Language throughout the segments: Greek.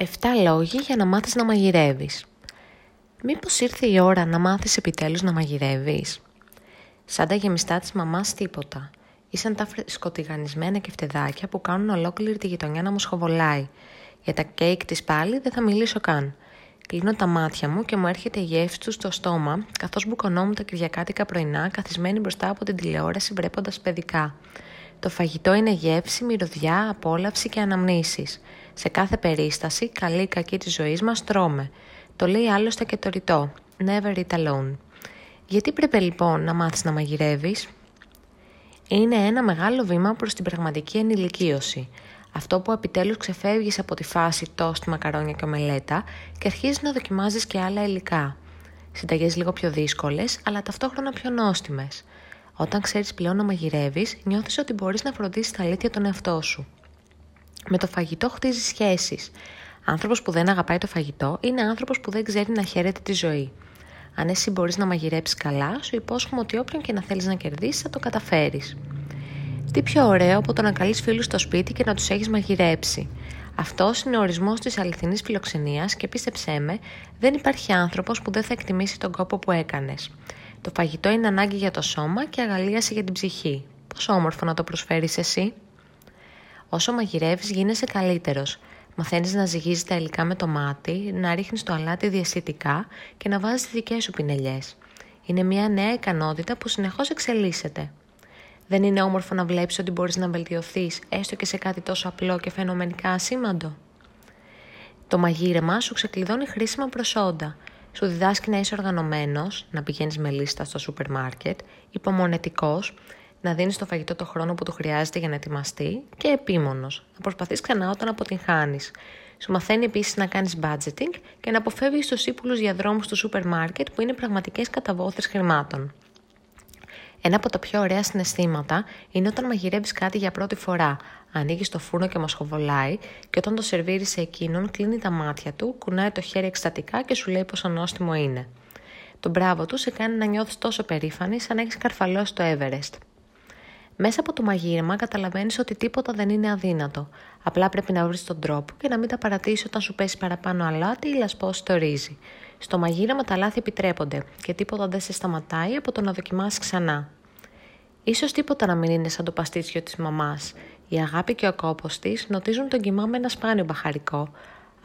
7 λόγοι για να μάθεις να μαγειρεύεις. Μήπως ήρθε η ώρα να μάθεις επιτέλους να μαγειρεύεις; Σαν τα γεμιστά της μαμάς τίποτα. Ήσαν τα σκοτιγανισμένα και φτεδάκια που κάνουν ολόκληρη τη γειτονιά να μου σχοβολάει. Για τα κέικ της πάλι δεν θα μιλήσω καν. Κλείνω τα μάτια μου και μου έρχεται η γεύση του στο στόμα, καθώς μπουκωνόμουν τα κυριακάτικα πρωινά, καθισμένη μπροστά από την τηλεόραση βρέποντας παιδικά. Το φαγητό είναι γεύση, μυρωδιά, απόλαυση και αναμνήσεις. Σε κάθε περίσταση, καλή ή κακή της ζωής μας, τρώμε. Το λέει άλλωστε και το ρητό. Never eat alone. Γιατί πρέπει λοιπόν να μάθεις να μαγειρεύεις; Είναι ένα μεγάλο βήμα προς την πραγματική ενηλικίωση. Αυτό που επιτέλους ξεφεύγεις από τη φάση τόστ, μακαρόνια και ομελέτα και αρχίζεις να δοκιμάζεις και άλλα υλικά. Συνταγές λίγο πιο δύσκολες, αλλά ταυτόχρονα πιο νόστιμες. Όταν ξέρεις πλέον να μαγειρεύεις, νιώθεις ότι μπορείς να φροντίσεις τα αλήθεια τον εαυτό σου. Με το φαγητό χτίζεις σχέσεις. Άνθρωπος που δεν αγαπάει το φαγητό είναι άνθρωπος που δεν ξέρει να χαίρεται τη ζωή. Αν εσύ μπορείς να μαγειρέψεις καλά, σου υπόσχομαι ότι όποιον και να θέλεις να κερδίσεις θα το καταφέρεις. Τι πιο ωραίο από το να καλείς φίλους στο σπίτι και να τους έχεις μαγειρέψει. Αυτός είναι ο ορισμός της αληθινής φιλοξενίας και πίστεψέ με, δεν υπάρχει άνθρωπος που δεν θα εκτιμήσει τον κόπο που έκανες. Το φαγητό είναι ανάγκη για το σώμα και αγαλίαση για την ψυχή. Πόσο όμορφο να το προσφέρεις εσύ. Όσο μαγειρεύεις, γίνεσαι καλύτερος. Μαθαίνεις να ζυγίζεις τα υλικά με το μάτι, να ρίχνεις το αλάτι διαστητικά και να βάζεις τις δικές σου πινελιές. Είναι μια νέα ικανότητα που συνεχώς εξελίσσεται. Δεν είναι όμορφο να βλέπεις ότι μπορείς να βελτιωθείς έστω και σε κάτι τόσο απλό και φαινομενικά ασήμαντο. Το μαγείρεμα σου ξεκλειδώνει χρήσιμα προσόντα. Σου διδάσκει να είσαι οργανωμένος, να πηγαίνεις με λίστα στο σούπερ μάρκετ, υπομονετικός, να δίνεις το φαγητό το χρόνο που του χρειάζεται για να ετοιμαστεί και επίμονος, να προσπαθείς ξανά όταν αποτυγχάνεις. Σου μαθαίνει επίσης να κάνεις budgeting και να αποφεύγεις τους ύπουλους διαδρόμους του σούπερ μάρκετ που είναι πραγματικές καταβόθρες χρημάτων. Ένα από τα πιο ωραία συναισθήματα είναι όταν μαγειρεύεις κάτι για πρώτη φορά. Ανοίγεις το φούρνο και μασχοβολάει, και όταν το σερβίρεις σε εκείνον, κλείνει τα μάτια του, κουνάει το χέρι εκστατικά και σου λέει πόσο νόστιμο είναι. Το μπράβο του σε κάνει να νιώθεις τόσο περήφανη σαν να έχεις καρφαλώσει το Everest. Μέσα από το μαγείρεμα καταλαβαίνεις ότι τίποτα δεν είναι αδύνατο. Απλά πρέπει να βρεις τον τρόπο και να μην τα παρατήσεις όταν σου πέσει παραπάνω αλάτι ή λασπώσει το ρύζι. Στο μαγείρεμα τα λάθη επιτρέπονται και τίποτα δεν σε σταματάει από το να δοκιμάσει ξανά. Ίσως τίποτα να μην είναι σαν το παστίτσιο της μαμάς. Η αγάπη και ο κόπος της νοτίζουν τον κοιμά με ένα σπάνιο μπαχαρικό.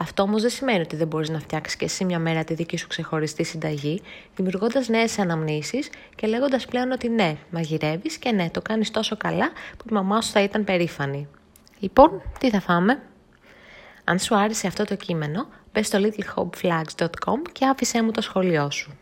Αυτό όμως δεν σημαίνει ότι δεν μπορείς να φτιάξεις και εσύ μια μέρα τη δική σου ξεχωριστή συνταγή, δημιουργώντας νέες αναμνήσεις και λέγοντας πλέον ότι ναι, μαγειρεύεις και ναι, το κάνεις τόσο καλά που η μαμά σου θα ήταν περήφανη. Λοιπόν, τι θα φάμε; Αν σου άρεσε αυτό το κείμενο, μπε στο littlehopeflags.com και άφησέ μου το σχόλιο σου.